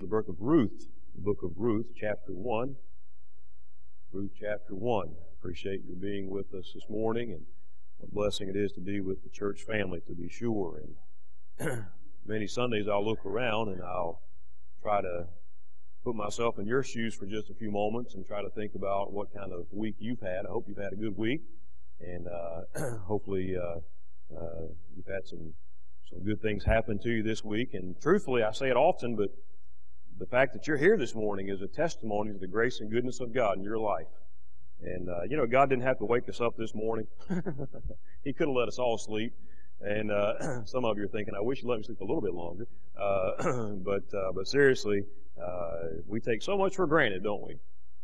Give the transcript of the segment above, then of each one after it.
the book of Ruth, the book of Ruth, chapter 1. Ruth, chapter 1. Appreciate your being with us this morning and what a blessing it is to be with the church family, to be sure. And many Sundays I'll look around and I'll try to put myself in your shoes for just a few moments and try to think about what kind of week you've had. I hope you've had a good week and uh, hopefully uh, uh, you've had some some good things happen to you this week. And truthfully, I say it often, but the fact that you're here this morning is a testimony to the grace and goodness of God in your life. And, uh, you know, God didn't have to wake us up this morning. he could have let us all sleep. And uh, some of you are thinking, I wish you let me sleep a little bit longer. Uh, but, uh, but seriously, uh, we take so much for granted, don't we?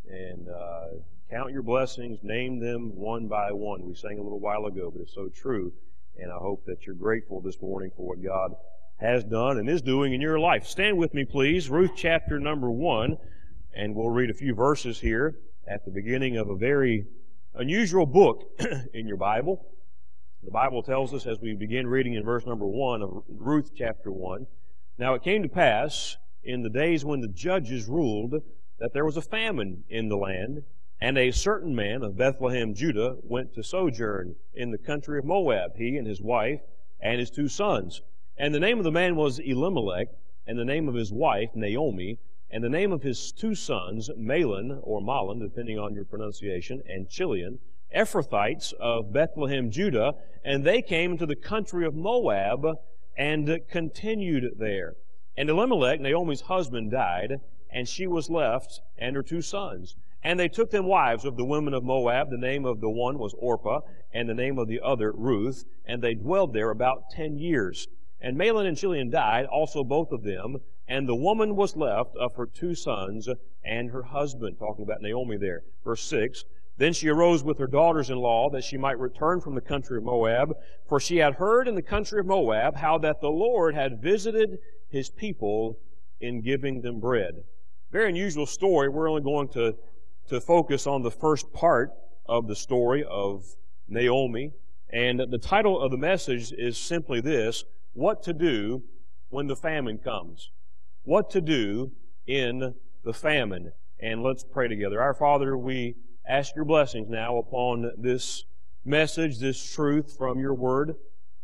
And uh, count your blessings, name them one by one. We sang a little while ago, but it's so true. And I hope that you're grateful this morning for what God has done and is doing in your life. Stand with me, please. Ruth chapter number one, and we'll read a few verses here at the beginning of a very unusual book in your Bible. The Bible tells us as we begin reading in verse number one of Ruth chapter one, Now it came to pass in the days when the judges ruled that there was a famine in the land, and a certain man of Bethlehem, Judah, went to sojourn in the country of Moab, he and his wife and his two sons. And the name of the man was Elimelech, and the name of his wife, Naomi, and the name of his two sons, Mahlon, or Mahlon, depending on your pronunciation, and Chilion, Ephrathites of Bethlehem, Judah, and they came to the country of Moab and continued there. And Elimelech, Naomi's husband, died, and she was left and her two sons. And they took them wives of the women of Moab. The name of the one was Orpah, and the name of the other Ruth, and they dwelled there about ten years. And Mahlon and Chilion died, also both of them, and the woman was left of her two sons and her husband. Talking about Naomi there. Verse 6. Then she arose with her daughters in law that she might return from the country of Moab, for she had heard in the country of Moab how that the Lord had visited his people in giving them bread. Very unusual story. We're only going to, to focus on the first part of the story of Naomi. And the title of the message is simply this what to do when the famine comes. What to do in the famine. And let's pray together. Our Father, we ask your blessings now upon this message, this truth from your word.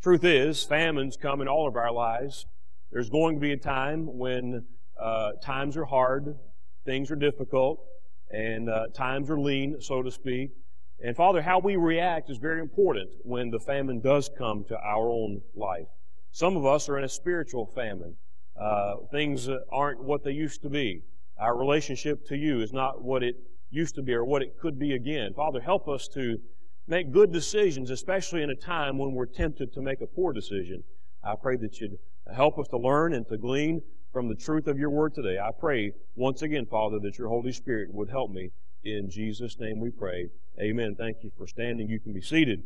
Truth is, famines come in all of our lives. There's going to be a time when uh, times are hard, things are difficult, and uh, times are lean, so to speak. And Father, how we react is very important when the famine does come to our own life. Some of us are in a spiritual famine. Uh, things aren't what they used to be. Our relationship to you is not what it used to be or what it could be again. Father, help us to make good decisions, especially in a time when we're tempted to make a poor decision. I pray that you'd help us to learn and to glean from the truth of your word today. I pray once again, Father, that your Holy Spirit would help me. In Jesus' name we pray. Amen. Thank you for standing. You can be seated.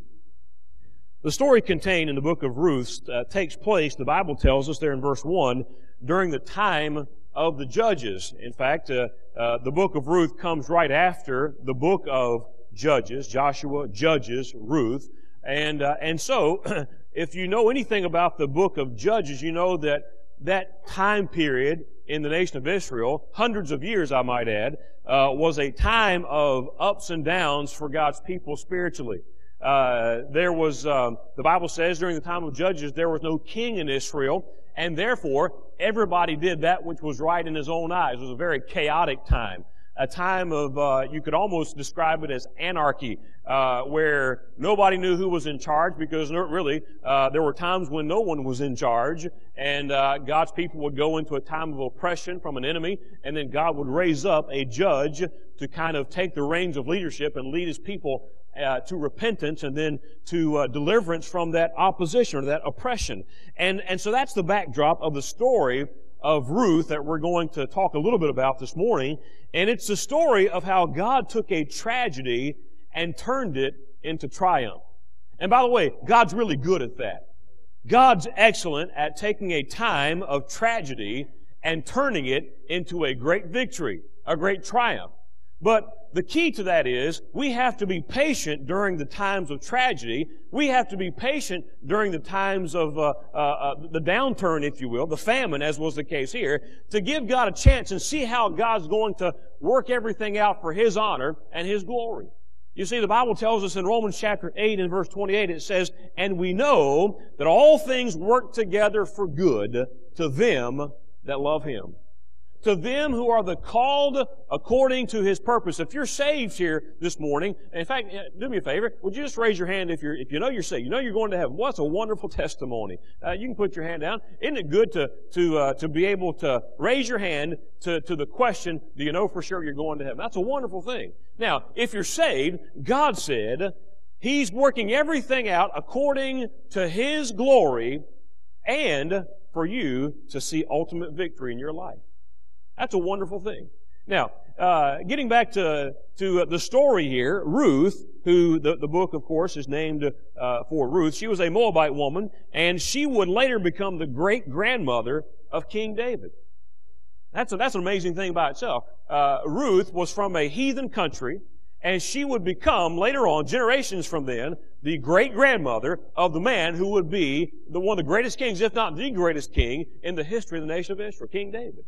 The story contained in the book of Ruth uh, takes place, the Bible tells us there in verse 1, during the time of the judges. In fact, uh, uh, the book of Ruth comes right after the book of Judges, Joshua, Judges, Ruth. And, uh, and so, if you know anything about the book of Judges, you know that that time period in the nation of Israel, hundreds of years, I might add, uh, was a time of ups and downs for God's people spiritually. Uh, there was, um, the Bible says during the time of Judges, there was no king in Israel, and therefore everybody did that which was right in his own eyes. It was a very chaotic time. A time of, uh, you could almost describe it as anarchy, uh, where nobody knew who was in charge because really, uh, there were times when no one was in charge, and uh, God's people would go into a time of oppression from an enemy, and then God would raise up a judge to kind of take the reins of leadership and lead his people uh, to repentance and then to uh, deliverance from that opposition or that oppression. And, and so that's the backdrop of the story of Ruth that we're going to talk a little bit about this morning. And it's the story of how God took a tragedy and turned it into triumph. And by the way, God's really good at that. God's excellent at taking a time of tragedy and turning it into a great victory, a great triumph. But the key to that is we have to be patient during the times of tragedy. We have to be patient during the times of uh, uh, uh, the downturn, if you will, the famine, as was the case here, to give God a chance and see how God's going to work everything out for His honor and His glory. You see, the Bible tells us in Romans chapter 8 and verse 28, it says, And we know that all things work together for good to them that love Him to them who are the called according to his purpose. If you're saved here this morning, in fact, do me a favor, would you just raise your hand if you're, if you know you're saved, you know you're going to heaven. What's a wonderful testimony. Uh, you can put your hand down. Isn't it good to, to, uh, to be able to raise your hand to, to the question, do you know for sure you're going to heaven? That's a wonderful thing. Now, if you're saved, God said, He's working everything out according to His glory and for you to see ultimate victory in your life. That's a wonderful thing. Now, uh, getting back to to uh, the story here, Ruth, who the, the book, of course, is named uh, for Ruth. She was a Moabite woman, and she would later become the great grandmother of King David. That's a, that's an amazing thing by itself. Uh, Ruth was from a heathen country, and she would become later on, generations from then, the great grandmother of the man who would be the one of the greatest kings, if not the greatest king in the history of the nation of Israel, King David.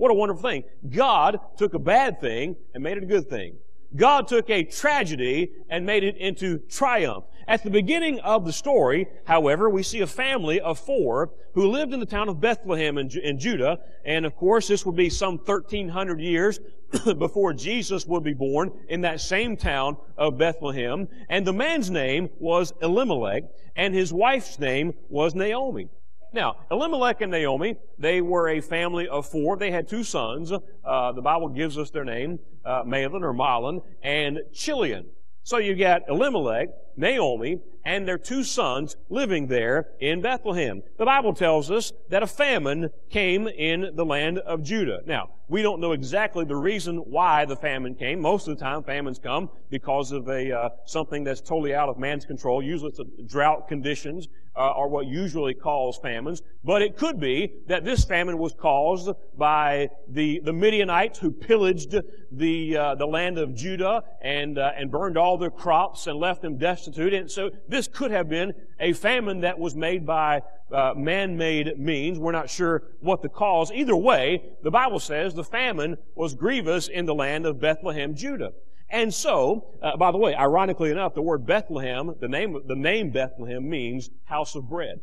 What a wonderful thing. God took a bad thing and made it a good thing. God took a tragedy and made it into triumph. At the beginning of the story, however, we see a family of four who lived in the town of Bethlehem in, in Judah. And of course, this would be some 1300 years before Jesus would be born in that same town of Bethlehem. And the man's name was Elimelech and his wife's name was Naomi. Now, Elimelech and Naomi, they were a family of four. They had two sons. Uh, the Bible gives us their name, uh, Mahlon or Mahlon, and Chilion. So you got Elimelech, Naomi, and their two sons living there in Bethlehem. The Bible tells us that a famine came in the land of Judah. Now, we don't know exactly the reason why the famine came. Most of the time, famines come because of a uh, something that's totally out of man's control. Usually, it's drought conditions are what usually cause famines. But it could be that this famine was caused by the the Midianites who pillaged the uh, the land of Judah and uh, and burned all their crops and left them destitute. And so this could have been a famine that was made by uh, man-made means. We're not sure what the cause. Either way, the Bible says the famine was grievous in the land of Bethlehem, Judah. And so, uh, by the way, ironically enough, the word Bethlehem, the name, the name Bethlehem means house of bread.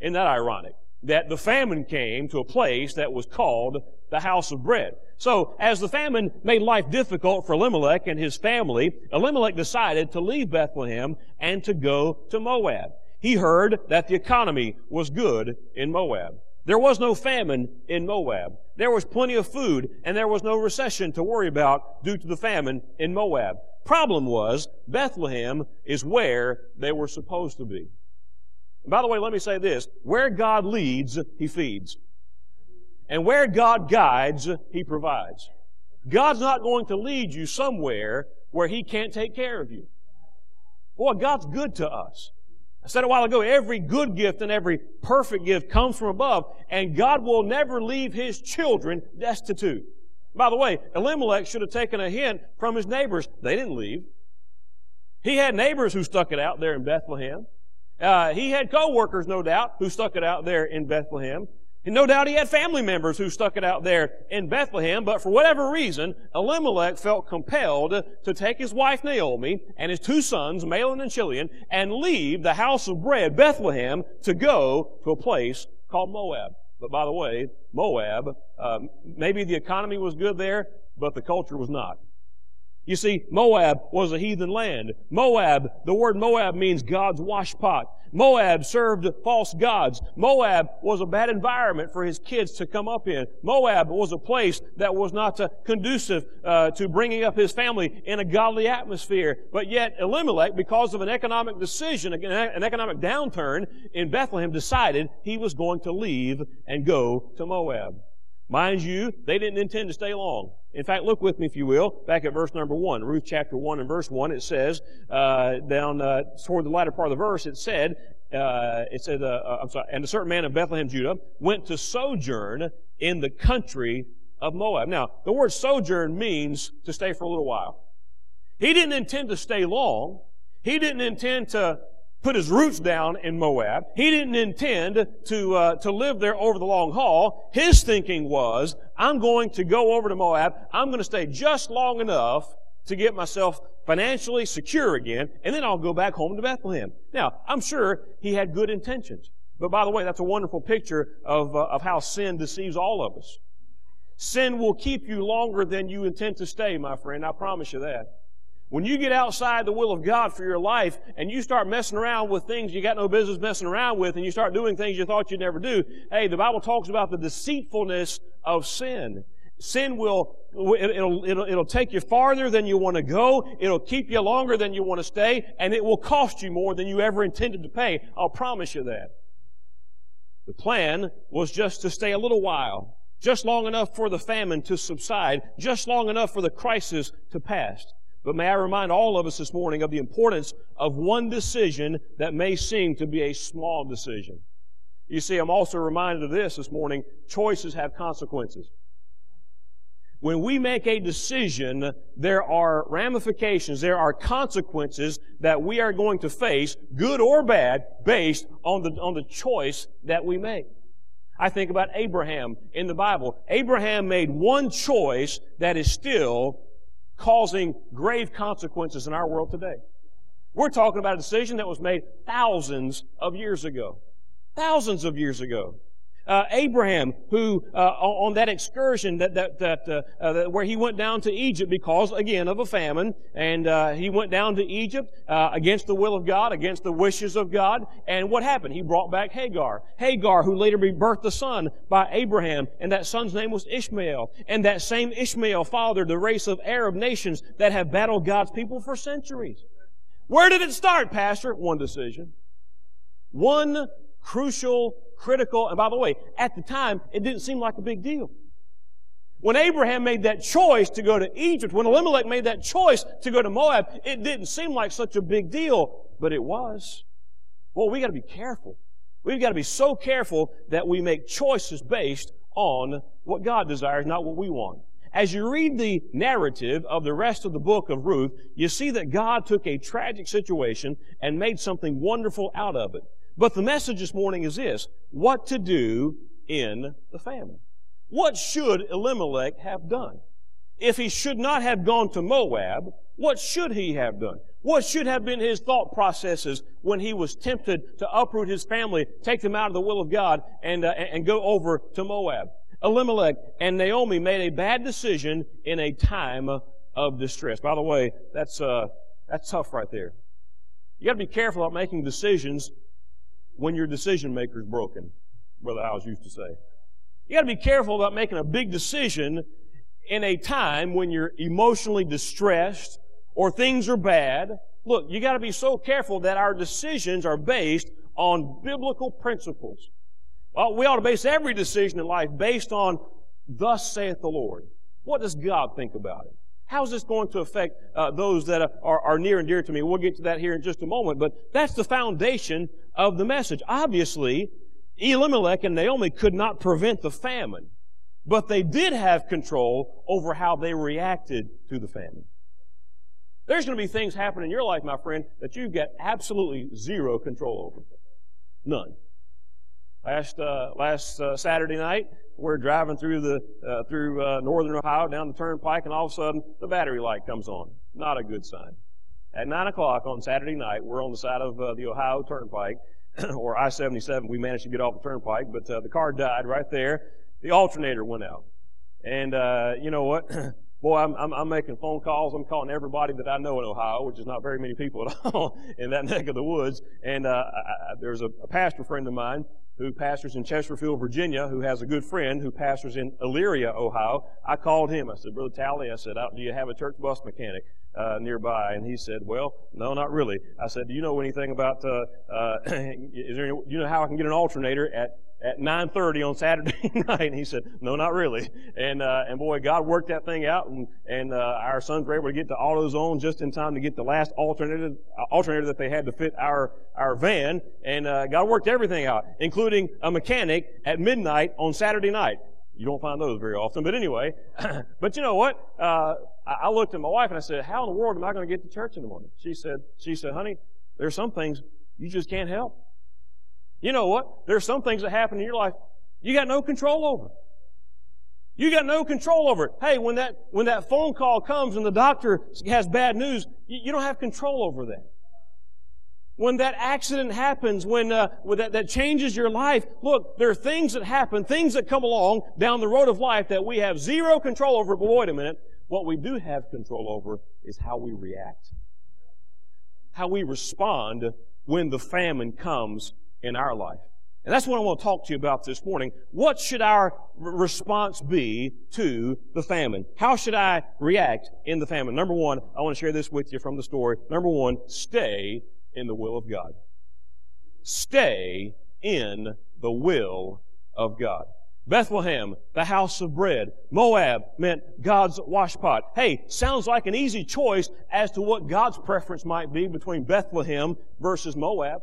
Isn't that ironic? That the famine came to a place that was called the house of bread. So, as the famine made life difficult for Elimelech and his family, Elimelech decided to leave Bethlehem and to go to Moab. He heard that the economy was good in Moab. There was no famine in Moab. There was plenty of food, and there was no recession to worry about due to the famine in Moab. Problem was, Bethlehem is where they were supposed to be. And by the way, let me say this. Where God leads, He feeds. And where God guides, He provides. God's not going to lead you somewhere where He can't take care of you. Boy, God's good to us. I said a while ago, every good gift and every perfect gift comes from above, and God will never leave His children destitute. By the way, Elimelech should have taken a hint from his neighbors. They didn't leave. He had neighbors who stuck it out there in Bethlehem. Uh, he had co-workers, no doubt, who stuck it out there in Bethlehem. And no doubt he had family members who stuck it out there in Bethlehem, but for whatever reason, Elimelech felt compelled to take his wife Naomi and his two sons, Mahlon and Chilion, and leave the house of bread, Bethlehem, to go to a place called Moab. But by the way, Moab, uh, maybe the economy was good there, but the culture was not. You see, Moab was a heathen land. Moab, the word Moab means God's washpot. Moab served false gods. Moab was a bad environment for his kids to come up in. Moab was a place that was not uh, conducive uh, to bringing up his family in a godly atmosphere. But yet Elimelech, because of an economic decision, an economic downturn in Bethlehem, decided he was going to leave and go to Moab. Mind you, they didn't intend to stay long. In fact, look with me, if you will, back at verse number one, Ruth chapter one and verse one. It says uh, down uh, toward the latter part of the verse, it said, uh, it said, uh, uh, I'm sorry, and a certain man of Bethlehem, Judah, went to sojourn in the country of Moab. Now, the word sojourn means to stay for a little while. He didn't intend to stay long. He didn't intend to put his roots down in Moab. He didn't intend to, uh, to live there over the long haul. His thinking was, I'm going to go over to Moab. I'm going to stay just long enough to get myself financially secure again, and then I'll go back home to Bethlehem. Now, I'm sure he had good intentions. But by the way, that's a wonderful picture of, uh, of how sin deceives all of us. Sin will keep you longer than you intend to stay, my friend. I promise you that. When you get outside the will of God for your life and you start messing around with things you got no business messing around with and you start doing things you thought you'd never do, hey, the Bible talks about the deceitfulness of sin. Sin will, it'll, it'll, it'll take you farther than you want to go. It'll keep you longer than you want to stay and it will cost you more than you ever intended to pay. I'll promise you that. The plan was just to stay a little while, just long enough for the famine to subside, just long enough for the crisis to pass. But may I remind all of us this morning of the importance of one decision that may seem to be a small decision. You see, I'm also reminded of this this morning. Choices have consequences. When we make a decision, there are ramifications, there are consequences that we are going to face, good or bad, based on the, on the choice that we make. I think about Abraham in the Bible. Abraham made one choice that is still causing grave consequences in our world today. We're talking about a decision that was made thousands of years ago. Thousands of years ago. Uh, Abraham, who uh, on that excursion that that that, uh, uh, that, where he went down to Egypt because again of a famine, and uh, he went down to Egypt uh, against the will of God, against the wishes of God, and what happened? He brought back Hagar. Hagar, who later birthed a son by Abraham, and that son's name was Ishmael, and that same Ishmael fathered the race of Arab nations that have battled God's people for centuries. Where did it start, Pastor? One decision. One crucial critical. And by the way, at the time, it didn't seem like a big deal. When Abraham made that choice to go to Egypt, when Elimelech made that choice to go to Moab, it didn't seem like such a big deal, but it was. Well, we gotta be careful. We've got to be so careful that we make choices based on what God desires, not what we want. As you read the narrative of the rest of the book of Ruth, you see that God took a tragic situation and made something wonderful out of it. But the message this morning is this what to do in the famine. What should Elimelech have done? If he should not have gone to Moab, what should he have done? What should have been his thought processes when he was tempted to uproot his family, take them out of the will of God, and, uh, and go over to Moab? Elimelech and Naomi made a bad decision in a time of distress. By the way, that's, uh, that's tough right there. You gotta be careful about making decisions when your decision maker is broken, Brother Howes used to say. You gotta be careful about making a big decision in a time when you're emotionally distressed or things are bad. Look, you gotta be so careful that our decisions are based on biblical principles. Well, we ought to base every decision in life based on thus saith the Lord. What does God think about it? How is this going to affect uh, those that are, are near and dear to me? We'll get to that here in just a moment, but that's the foundation of the message. Obviously, Elimelech and Naomi could not prevent the famine, but they did have control over how they reacted to the famine. There's going to be things happen in your life, my friend, that you've got absolutely zero control over. None. Last uh, last uh, Saturday night, we're driving through the uh, through uh, northern Ohio down the turnpike, and all of a sudden the battery light comes on. Not a good sign. At 9 o'clock on Saturday night, we're on the side of uh, the Ohio Turnpike, or I-77. We managed to get off the turnpike, but the car died right there. The alternator went out. And, uh, you know what? Boy, I'm, I'm, I'm, making phone calls. I'm calling everybody that I know in Ohio, which is not very many people at all in that neck of the woods. And uh, I, there's a, a pastor friend of mine who pastors in Chesterfield, Virginia, who has a good friend who pastors in Elyria, Ohio. I called him. I said, Brother Tally, I said, uh, do you have a church bus mechanic? Uh, nearby, and he said, "Well, no, not really." I said, "Do you know anything about? Uh, uh, is there? Any, you know how I can get an alternator at at 9:30 on Saturday night?" And he said, "No, not really." And uh, and boy, God worked that thing out, and and uh, our sons were able to get to AutoZone just in time to get the last alternator alternator that they had to fit our our van, and uh, God worked everything out, including a mechanic at midnight on Saturday night. You don't find those very often. But anyway, but you know what? Uh, I looked at my wife and I said, how in the world am I going to get to church in the morning? She said, she said, honey, there's some things you just can't help. You know what? There's some things that happen in your life you got no control over. You got no control over it. Hey, when that, when that phone call comes and the doctor has bad news, you, you don't have control over that. When that accident happens, when, uh, when that, that changes your life, look, there are things that happen, things that come along down the road of life that we have zero control over. But wait a minute, what we do have control over is how we react. How we respond when the famine comes in our life. And that's what I want to talk to you about this morning. What should our response be to the famine? How should I react in the famine? Number one, I want to share this with you from the story. Number one, stay in the will of God. Stay in the will of God. Bethlehem, the house of bread. Moab meant God's washpot. Hey, sounds like an easy choice as to what God's preference might be between Bethlehem versus Moab.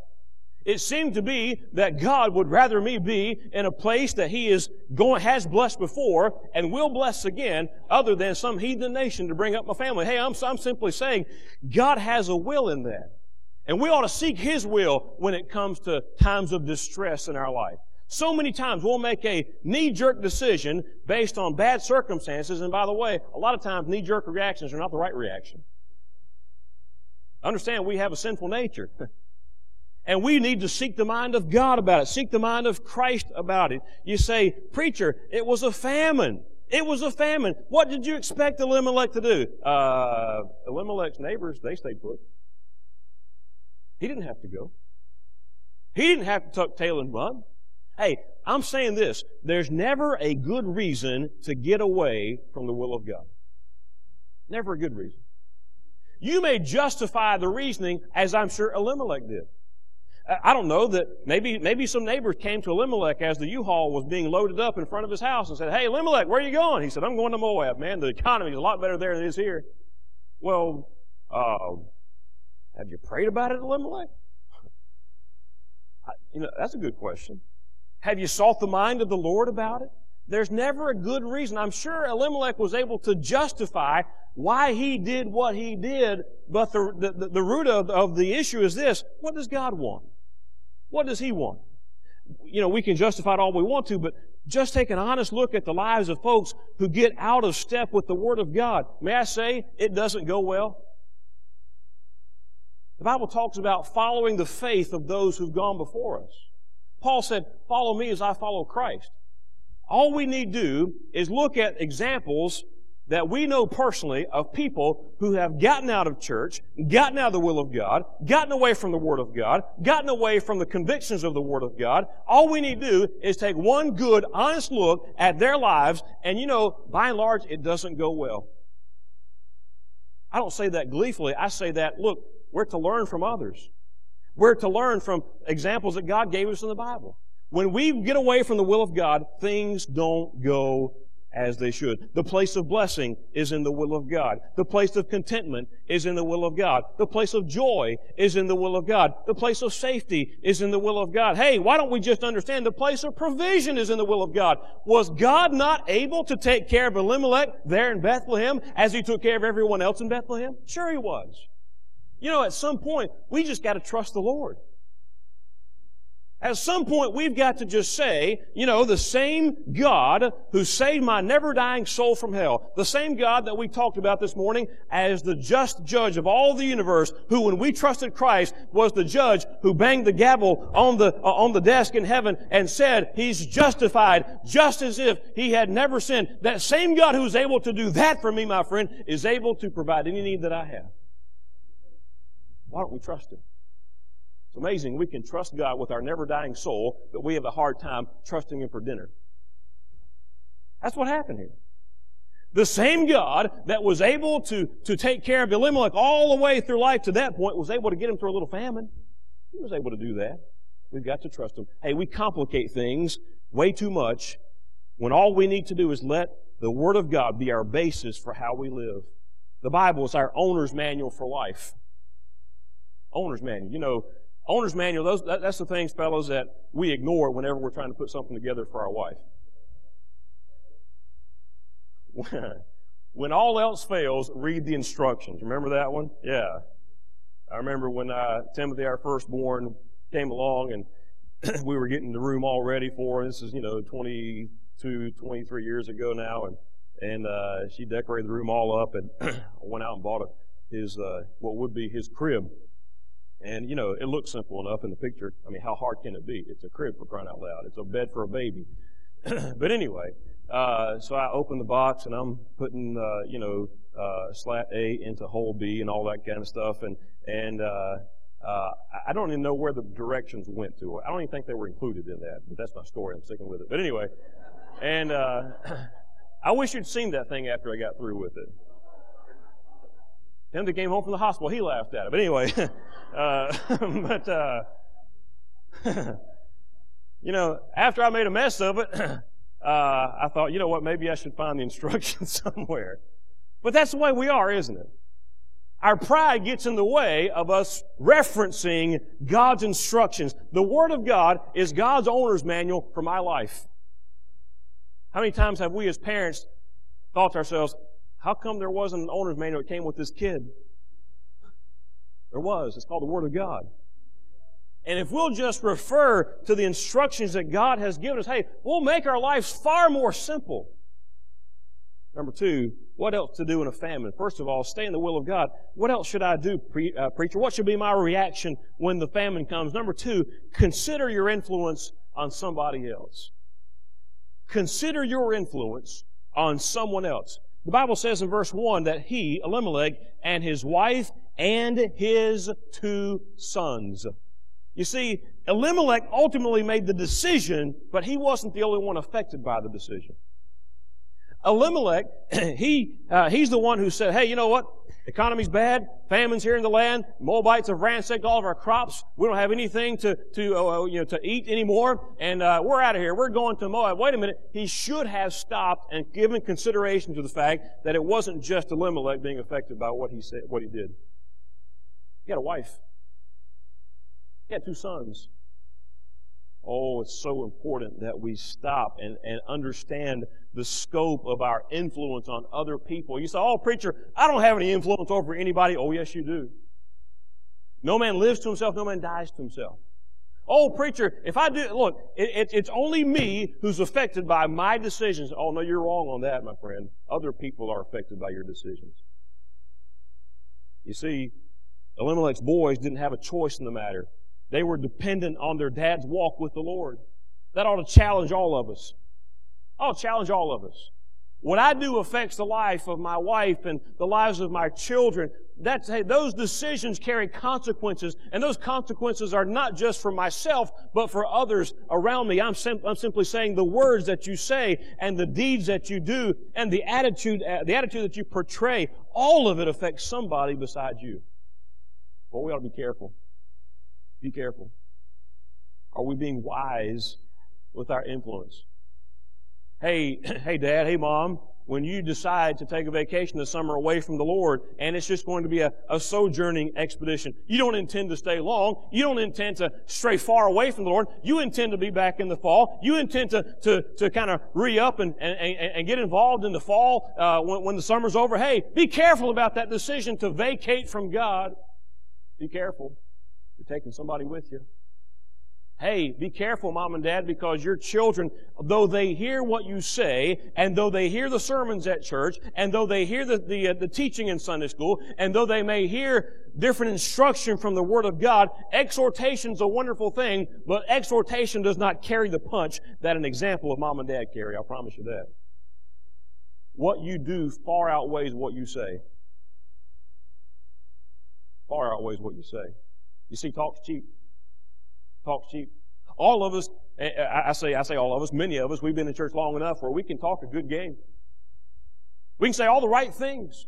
It seemed to be that God would rather me be in a place that He is going, has blessed before and will bless again, other than some heathen nation to bring up my family. Hey, I'm, I'm simply saying God has a will in that. And we ought to seek His will when it comes to times of distress in our life. So many times we'll make a knee-jerk decision based on bad circumstances, and by the way, a lot of times knee-jerk reactions are not the right reaction. Understand we have a sinful nature. And we need to seek the mind of God about it. Seek the mind of Christ about it. You say, preacher, it was a famine. It was a famine. What did you expect Elimelech to do? Uh, Elimelech's neighbors, they stayed put. He didn't have to go. He didn't have to tuck tail and run. Hey, I'm saying this. There's never a good reason to get away from the will of God. Never a good reason. You may justify the reasoning as I'm sure Elimelech did. I don't know that maybe maybe some neighbors came to Elimelech as the U-Haul was being loaded up in front of his house and said, "Hey, Elimelech, where are you going?" He said, "I'm going to Moab, man. The economy is a lot better there than it is here." Well, uh, have you prayed about it, Elimelech? You know, that's a good question. Have you sought the mind of the Lord about it? There's never a good reason. I'm sure Elimelech was able to justify why he did what he did, but the, the, the root of, of the issue is this. What does God want? What does he want? You know, we can justify it all we want to, but just take an honest look at the lives of folks who get out of step with the Word of God. May I say, it doesn't go well? The Bible talks about following the faith of those who've gone before us. Paul said, follow me as I follow Christ. All we need do is look at examples that we know personally of people who have gotten out of church, gotten out of the will of God, gotten away from the Word of God, gotten away from the convictions of the Word of God. All we need to do is take one good, honest look at their lives, and you know, by and large, it doesn't go well. I don't say that gleefully. I say that, look, we're to learn from others. We're to learn from examples that God gave us in the Bible. When we get away from the will of God, things don't go as they should. The place of blessing is in the will of God. The place of contentment is in the will of God. The place of joy is in the will of God. The place of safety is in the will of God. Hey, why don't we just understand the place of provision is in the will of God? Was God not able to take care of Elimelech there in Bethlehem as he took care of everyone else in Bethlehem? Sure he was. You know, at some point, we just got to trust the Lord. At some point, we've got to just say, you know, the same God who saved my never dying soul from hell, the same God that we talked about this morning as the just judge of all the universe, who when we trusted Christ was the judge who banged the gavel on the, uh, on the desk in heaven and said, He's justified, just as if He had never sinned. That same God who is able to do that for me, my friend, is able to provide any need that I have. Why don't we trust Him? It's amazing. We can trust God with our never dying soul, but we have a hard time trusting Him for dinner. That's what happened here. The same God that was able to, to take care of Elimelech all the way through life to that point was able to get him through a little famine. He was able to do that. We've got to trust him. Hey, we complicate things way too much when all we need to do is let the Word of God be our basis for how we live. The Bible is our owner's manual for life. Owner's manual. You know, Owner's manual, those, that, that's the things, fellows, that we ignore whenever we're trying to put something together for our wife. when all else fails, read the instructions. Remember that one? Yeah. I remember when uh, Timothy, our firstborn, came along and we were getting the room all ready for. This is, you know, 22, 23 years ago now, and and uh, she decorated the room all up and went out and bought a, his uh, what would be his crib. And you know, it looks simple enough in the picture. I mean, how hard can it be? It's a crib for crying out loud. It's a bed for a baby. but anyway, uh, so I open the box and I'm putting, uh, you know, uh, slat A into hole B and all that kind of stuff. And and uh, uh, I don't even know where the directions went to. I don't even think they were included in that. But that's my story. I'm sticking with it. But anyway, and uh, I wish you'd seen that thing after I got through with it. Timothy came home from the hospital. He laughed at it. But anyway, uh, but, uh, you know, after I made a mess of it, uh, I thought, you know what, maybe I should find the instructions somewhere. But that's the way we are, isn't it? Our pride gets in the way of us referencing God's instructions. The Word of God is God's owner's manual for my life. How many times have we as parents thought to ourselves, how come there wasn't an owner's manual that came with this kid? There was. It's called the Word of God. And if we'll just refer to the instructions that God has given us, hey, we'll make our lives far more simple. Number two, what else to do in a famine? First of all, stay in the will of God. What else should I do, pre- uh, preacher? What should be my reaction when the famine comes? Number two, consider your influence on somebody else. Consider your influence on someone else. The Bible says in verse 1 that he, Elimelech, and his wife and his two sons. You see, Elimelech ultimately made the decision, but he wasn't the only one affected by the decision. Elimelech, he, uh, he's the one who said, hey, you know what? Economy's bad. Famine's here in the land. Moabites have ransacked all of our crops. We don't have anything to, to, uh, uh, you know, to eat anymore. And, uh, we're out of here. We're going to Moab. Wait a minute. He should have stopped and given consideration to the fact that it wasn't just Elimelech being affected by what he said, what he did. He had a wife. He had two sons. Oh, it's so important that we stop and, and understand the scope of our influence on other people. You say, oh, preacher, I don't have any influence over anybody. Oh, yes, you do. No man lives to himself, no man dies to himself. Oh, preacher, if I do, look, it, it, it's only me who's affected by my decisions. Oh, no, you're wrong on that, my friend. Other people are affected by your decisions. You see, Elimelech's boys didn't have a choice in the matter. They were dependent on their dad's walk with the Lord. That ought to challenge all of us. I'll challenge all of us. What I do affects the life of my wife and the lives of my children. That's, hey, those decisions carry consequences, and those consequences are not just for myself, but for others around me. I'm, sim- I'm simply saying the words that you say and the deeds that you do and the attitude, uh, the attitude that you portray, all of it affects somebody besides you. Well, we ought to be careful. Be careful. Are we being wise with our influence? hey, hey dad, hey mom, when you decide to take a vacation this summer away from the Lord and it's just going to be a, a sojourning expedition, you don't intend to stay long. You don't intend to stray far away from the Lord. You intend to be back in the fall. You intend to, to, to kind of re-up and, and, and get involved in the fall uh, when, when the summer's over. Hey, be careful about that decision to vacate from God. Be careful. You're taking somebody with you. Hey, be careful, mom and dad, because your children, though they hear what you say, and though they hear the sermons at church, and though they hear the, the, uh, the teaching in Sunday school, and though they may hear different instruction from the Word of God, exhortation's a wonderful thing, but exhortation does not carry the punch that an example of mom and dad carry. I promise you that. What you do far outweighs what you say. Far outweighs what you say. You see, talk's cheap talk cheap. All of us, eh, eh, I say, I say all of us, many of us, we've been in church long enough where we can talk a good game. We can say all the right things.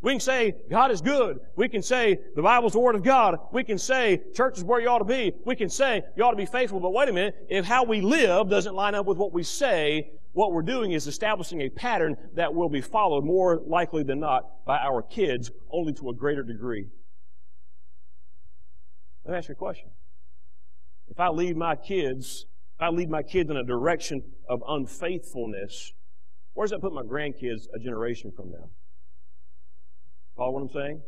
We can say God is good. We can say the Bible's the Word of God. We can say church is where you ought to be. We can say you ought to be faithful. But wait a minute, if how we live doesn't line up with what we say, what we're doing is establishing a pattern that will be followed more likely than not by our kids, only to a greater degree. Let me ask you a question if I lead my kids, if I lead my kids in a direction of unfaithfulness, Where does that put my grandkids a generation from now? Follow what I'm saying?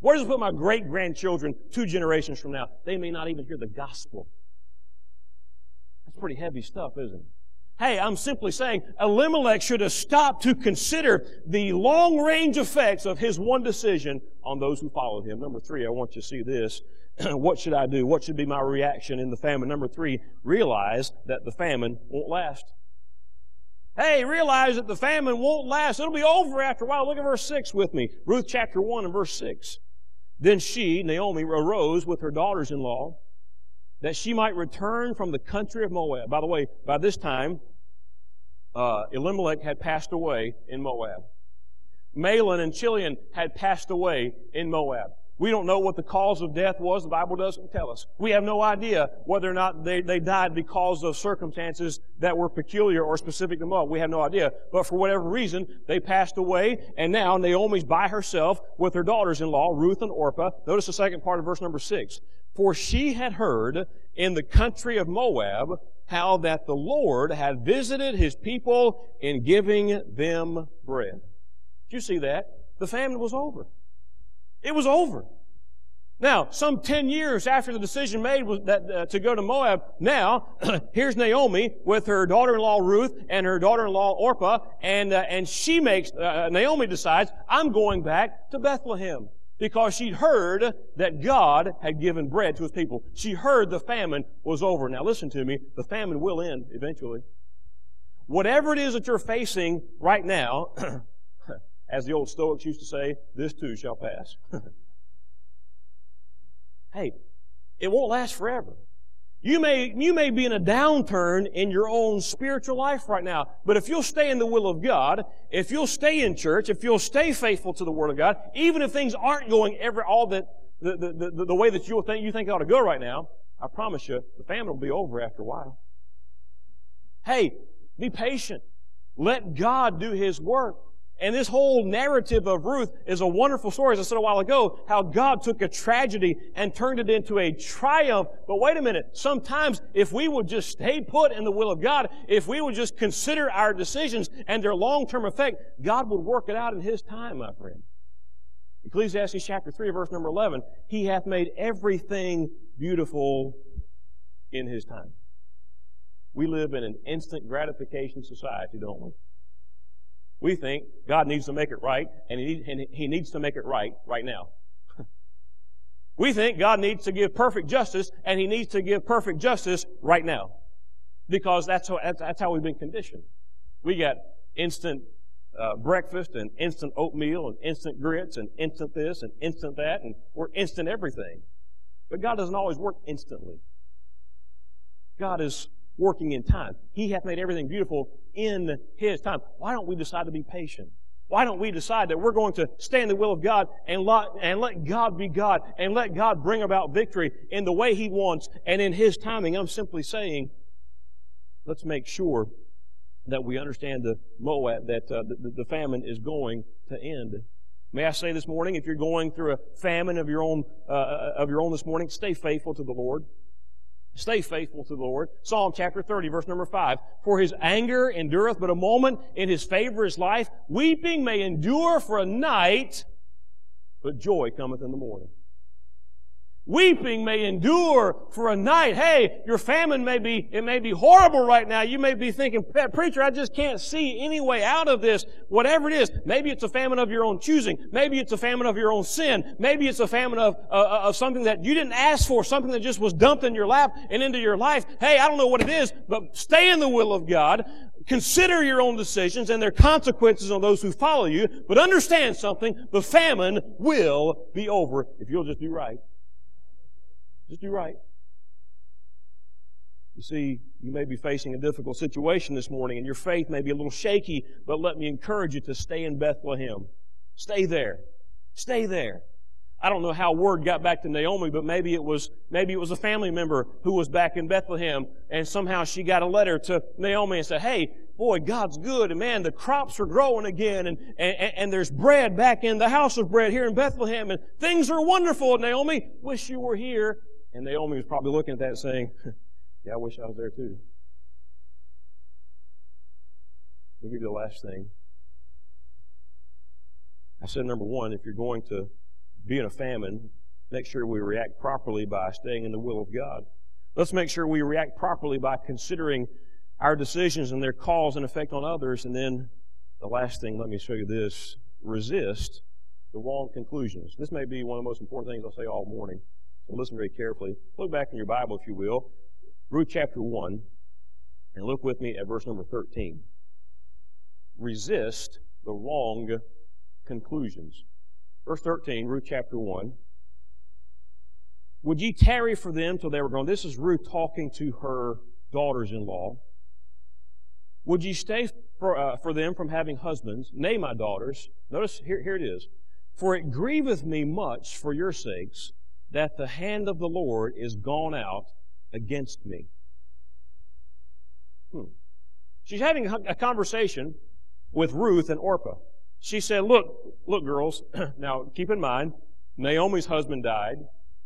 Where does it put my great grandchildren two generations from now? They may not even hear the gospel. That's pretty heavy stuff, isn't it? Hey, I'm simply saying Elimelech should have stopped to consider the long range effects of his one decision on those who followed him. Number three, I want you to see this. what should I do? What should be my reaction in the famine? Number three, realize that the famine won't last. Hey, realize that the famine won't last. It'll be over after a while. Look at verse 6 with me. Ruth chapter 1 and verse 6. Then she, Naomi, arose with her daughters in law that she might return from the country of Moab. By the way, by this time, uh, Elimelech had passed away in Moab. Mahlon and Chilion had passed away in Moab. We don't know what the cause of death was. The Bible doesn't tell us. We have no idea whether or not they, they died because of circumstances that were peculiar or specific to Moab. We have no idea. But for whatever reason, they passed away, and now Naomi's by herself with her daughters-in-law, Ruth and Orpah. Notice the second part of verse number six. For she had heard in the country of Moab how that the Lord had visited his people in giving them bread. Did you see that? The famine was over. It was over. Now, some 10 years after the decision made that, uh, to go to Moab, now, here's Naomi with her daughter-in-law Ruth and her daughter-in-law Orpah, and, uh, and she makes, uh, Naomi decides, I'm going back to Bethlehem. Because she'd heard that God had given bread to His people. She heard the famine was over. Now listen to me, the famine will end eventually. Whatever it is that you're facing right now, As the old Stoics used to say, this too shall pass. hey, it won't last forever. You may, you may be in a downturn in your own spiritual life right now, but if you'll stay in the will of God, if you'll stay in church, if you'll stay faithful to the Word of God, even if things aren't going every, all that, the, the, the, the way that you think, you think ought to go right now, I promise you, the famine will be over after a while. Hey, be patient. Let God do His work. And this whole narrative of Ruth is a wonderful story, as I said a while ago, how God took a tragedy and turned it into a triumph. But wait a minute. Sometimes if we would just stay put in the will of God, if we would just consider our decisions and their long-term effect, God would work it out in His time, my friend. Ecclesiastes chapter 3 verse number 11, He hath made everything beautiful in His time. We live in an instant gratification society, don't we? We think God needs to make it right, and He, and he needs to make it right right now. we think God needs to give perfect justice, and He needs to give perfect justice right now. Because that's how, that's how we've been conditioned. We got instant uh, breakfast and instant oatmeal and instant grits and instant this and instant that, and we're instant everything. But God doesn't always work instantly. God is working in time. He hath made everything beautiful in His time. Why don't we decide to be patient? Why don't we decide that we're going to stay in the will of God and let, and let God be God and let God bring about victory in the way He wants and in His timing? I'm simply saying, let's make sure that we understand the Moab, that uh, the, the famine is going to end. May I say this morning, if you're going through a famine of your own, uh, uh of your own this morning, stay faithful to the Lord. Stay faithful to the Lord. Psalm chapter 30, verse number 5. For his anger endureth but a moment, in his favor is life. Weeping may endure for a night, but joy cometh in the morning. Weeping may endure for a night. Hey, your famine may be, it may be horrible right now. You may be thinking, preacher, I just can't see any way out of this. Whatever it is. Maybe it's a famine of your own choosing. Maybe it's a famine of your own sin. Maybe it's a famine of, uh, uh, of something that you didn't ask for, something that just was dumped in your lap and into your life. Hey, I don't know what it is, but stay in the will of God. Consider your own decisions and their consequences on those who follow you, but understand something. The famine will be over if you'll just do right. Just do right. You see, you may be facing a difficult situation this morning and your faith may be a little shaky, but let me encourage you to stay in Bethlehem. Stay there. Stay there. I don't know how word got back to Naomi, but maybe it was, maybe it was a family member who was back in Bethlehem and somehow she got a letter to Naomi and said, hey, boy, God's good and man, the crops are growing again and, and, and there's bread back in the house of bread here in Bethlehem and things are wonderful, Naomi. Wish you were here. And Naomi was probably looking at that saying, Yeah, I wish I was there too. We'll give you the last thing. I said number one, if you're going to be in a famine, make sure we react properly by staying in the will of God. Let's make sure we react properly by considering our decisions and their cause and effect on others. And then the last thing, let me show you this resist the wrong conclusions. This may be one of the most important things I'll say all morning. So listen very carefully. Look back in your Bible, if you will, Ruth chapter 1, and look with me at verse number 13. Resist the wrong conclusions. Verse 13, Ruth chapter 1. Would ye tarry for them till they were gone? This is Ruth talking to her daughters in law. Would ye stay for, uh, for them from having husbands? Nay, my daughters. Notice, here, here it is. For it grieveth me much for your sakes that the hand of the Lord is gone out against me. Hmm. She's having a conversation with Ruth and Orpah. She said, Look, look, girls, now keep in mind, Naomi's husband died.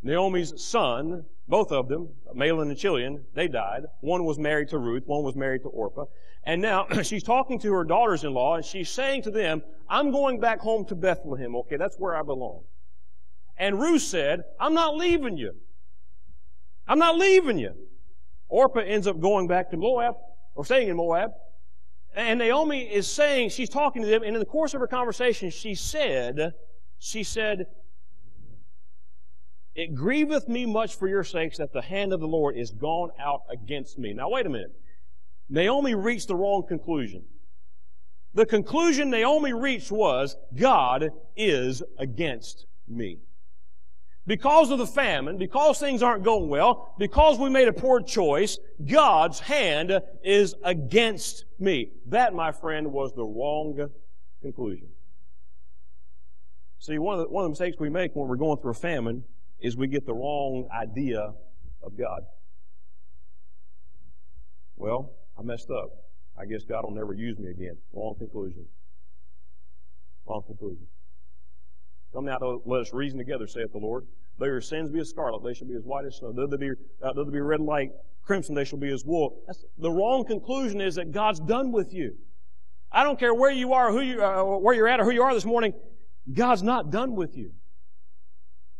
Naomi's son, both of them, Mahlon and Chilion, they died. One was married to Ruth, one was married to Orpah. And now she's talking to her daughters in law, and she's saying to them, I'm going back home to Bethlehem, okay? That's where I belong. And Ruth said, I'm not leaving you. I'm not leaving you. Orpah ends up going back to Moab, or staying in Moab. And Naomi is saying, she's talking to them, and in the course of her conversation, she said, she said, It grieveth me much for your sakes that the hand of the Lord is gone out against me. Now wait a minute. Naomi reached the wrong conclusion. The conclusion Naomi reached was, God is against me because of the famine, because things aren't going well, because we made a poor choice, God's hand is against me. That, my friend, was the wrong conclusion. See, one of, the, one of the mistakes we make when we're going through a famine is we get the wrong idea of God. Well, I messed up. I guess God will never use me again. Wrong conclusion. Wrong conclusion. Come now, let us reason together, saith the Lord. Though your sins be as scarlet, they shall be as white as snow. Though they be, uh, though they be red like crimson, they shall be as wool. That's, the wrong conclusion is that God's done with you. I don't care where you are, who you, uh, where you're at, or who you are this morning. God's not done with you.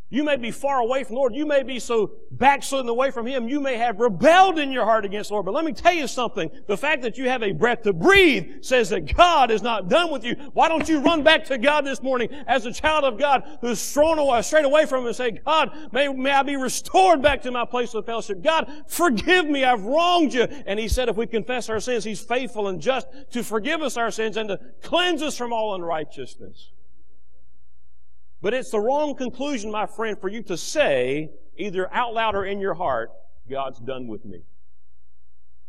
You may be far away from Lord. You may be so backslidden away from Him. You may have rebelled in your heart against Lord. But let me tell you something. The fact that you have a breath to breathe says that God is not done with you. Why don't you run back to God this morning as a child of God who's thrown away, straight away from Him and say, God, may, may I be restored back to my place of fellowship. God, forgive me. I've wronged you. And He said if we confess our sins, He's faithful and just to forgive us our sins and to cleanse us from all unrighteousness. But it's the wrong conclusion, my friend, for you to say, either out loud or in your heart, God's done with me.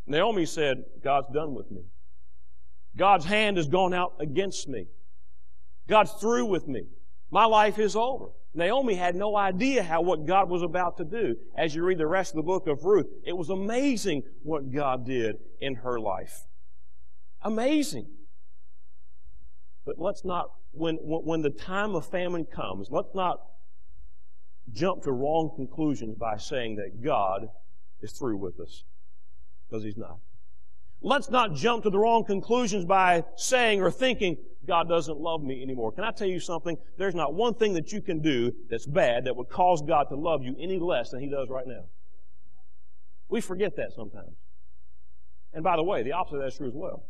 Naomi said, God's done with me. God's hand has gone out against me. God's through with me. My life is over. Naomi had no idea how what God was about to do. As you read the rest of the book of Ruth, it was amazing what God did in her life. Amazing. But let's not, when, when the time of famine comes, let's not jump to wrong conclusions by saying that God is through with us. Because He's not. Let's not jump to the wrong conclusions by saying or thinking God doesn't love me anymore. Can I tell you something? There's not one thing that you can do that's bad that would cause God to love you any less than He does right now. We forget that sometimes. And by the way, the opposite of that is true as well.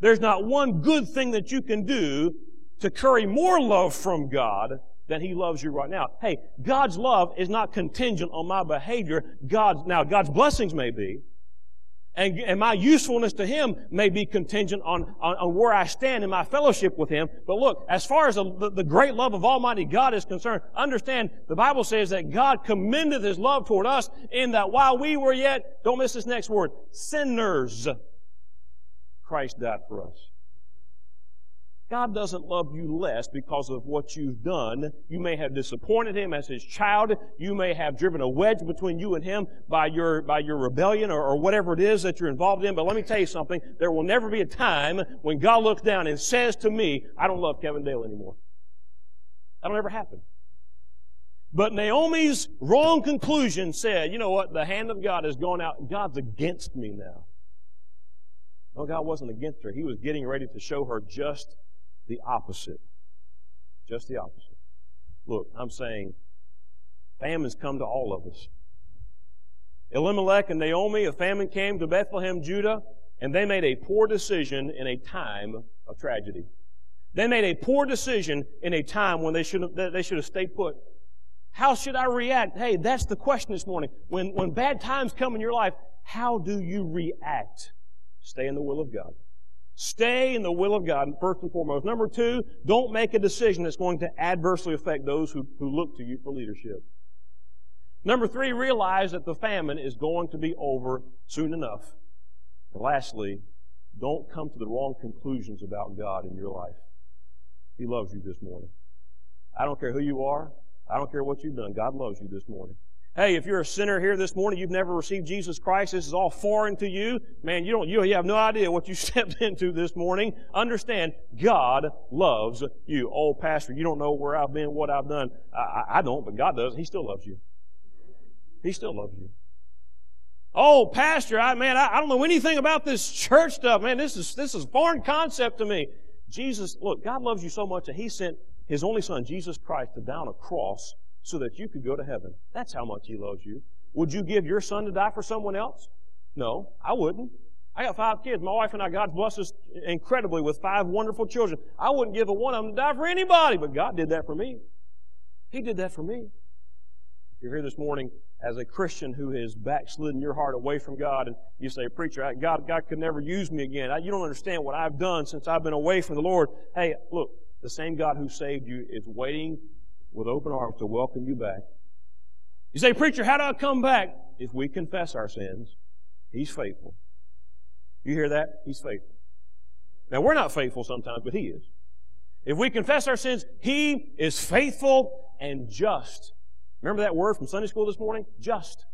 There's not one good thing that you can do to curry more love from God than He loves you right now. Hey, God's love is not contingent on my behavior. God's, now, God's blessings may be. And, and my usefulness to Him may be contingent on, on, on, where I stand in my fellowship with Him. But look, as far as the, the, great love of Almighty God is concerned, understand the Bible says that God commendeth His love toward us in that while we were yet, don't miss this next word, sinners, Christ died for us. God doesn't love you less because of what you've done. You may have disappointed Him as His child. You may have driven a wedge between you and Him by your, by your rebellion or, or whatever it is that you're involved in. But let me tell you something. There will never be a time when God looks down and says to me, I don't love Kevin Dale anymore. That'll never happen. But Naomi's wrong conclusion said, you know what? The hand of God has gone out. God's against me now. No, God wasn't against her. He was getting ready to show her just the opposite. Just the opposite. Look, I'm saying famines come to all of us. Elimelech and Naomi, a famine came to Bethlehem, Judah, and they made a poor decision in a time of tragedy. They made a poor decision in a time when they should have, they should have stayed put. How should I react? Hey, that's the question this morning. When, when bad times come in your life, how do you react? Stay in the will of God. Stay in the will of God, first and foremost. Number two, don't make a decision that's going to adversely affect those who, who look to you for leadership. Number three, realize that the famine is going to be over soon enough. And lastly, don't come to the wrong conclusions about God in your life. He loves you this morning. I don't care who you are. I don't care what you've done. God loves you this morning. Hey, if you're a sinner here this morning, you've never received Jesus Christ, this is all foreign to you. Man, you don't, you, have no idea what you stepped into this morning. Understand, God loves you. Oh, pastor, you don't know where I've been, what I've done. I, I don't, but God does. He still loves you. He still loves you. Oh, pastor, I, man, I, I don't know anything about this church stuff. Man, this is, this is foreign concept to me. Jesus, look, God loves you so much that He sent His only Son, Jesus Christ, to down a cross so that you could go to heaven. That's how much He loves you. Would you give your son to die for someone else? No, I wouldn't. I got five kids. My wife and I, God bless us incredibly with five wonderful children. I wouldn't give a one of them to die for anybody, but God did that for me. He did that for me. If you're here this morning as a Christian who has backslidden your heart away from God, and you say, Preacher, God, God could never use me again. You don't understand what I've done since I've been away from the Lord. Hey, look, the same God who saved you is waiting with open arms to welcome you back. You say, Preacher, how do I come back? If we confess our sins, He's faithful. You hear that? He's faithful. Now, we're not faithful sometimes, but He is. If we confess our sins, He is faithful and just. Remember that word from Sunday school this morning? Just.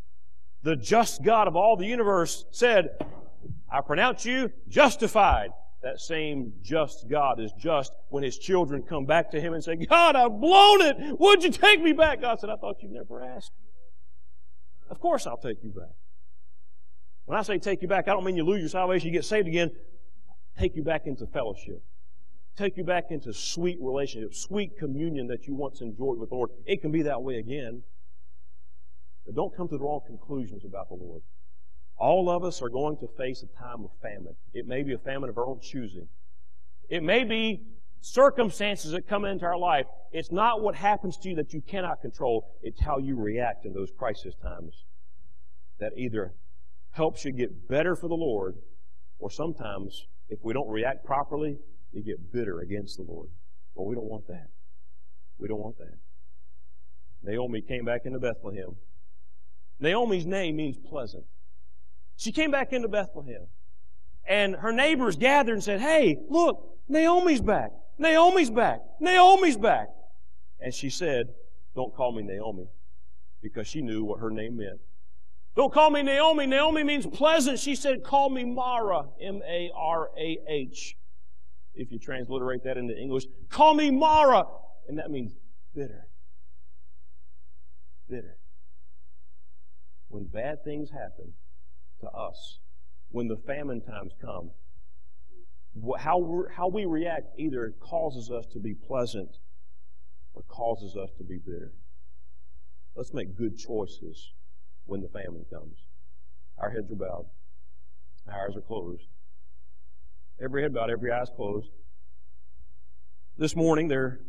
The just God of all the universe said, I pronounce you justified that same just God is just when his children come back to him and say, God, I've blown it. Would you take me back? God said, I thought You'd never asked. Of course I'll take you back. When I say take you back, I don't mean you lose your salvation, you get saved again. Take you back into fellowship. Take you back into sweet relationship, sweet communion that you once enjoyed with the Lord. It can be that way again. But don't come to the wrong conclusions about the Lord. All of us are going to face a time of famine. It may be a famine of our own choosing. It may be circumstances that come into our life. It's not what happens to you that you cannot control. It's how you react in those crisis times that either helps you get better for the Lord or sometimes if we don't react properly, you get bitter against the Lord. Well, we don't want that. We don't want that. Naomi came back into Bethlehem. Naomi's name means pleasant. She came back into Bethlehem. And her neighbors gathered and said, Hey, look, Naomi's back. Naomi's back. Naomi's back. And she said, Don't call me Naomi. Because she knew what her name meant. Don't call me Naomi. Naomi means pleasant. She said, Call me Mara. M A R A H. If you transliterate that into English, call me Mara. And that means bitter. Bitter. When bad things happen, to us when the famine times come. How, how we react either causes us to be pleasant or causes us to be bitter. Let's make good choices when the famine comes. Our heads are bowed. Our eyes are closed. Every head bowed, every eye's closed. This morning, there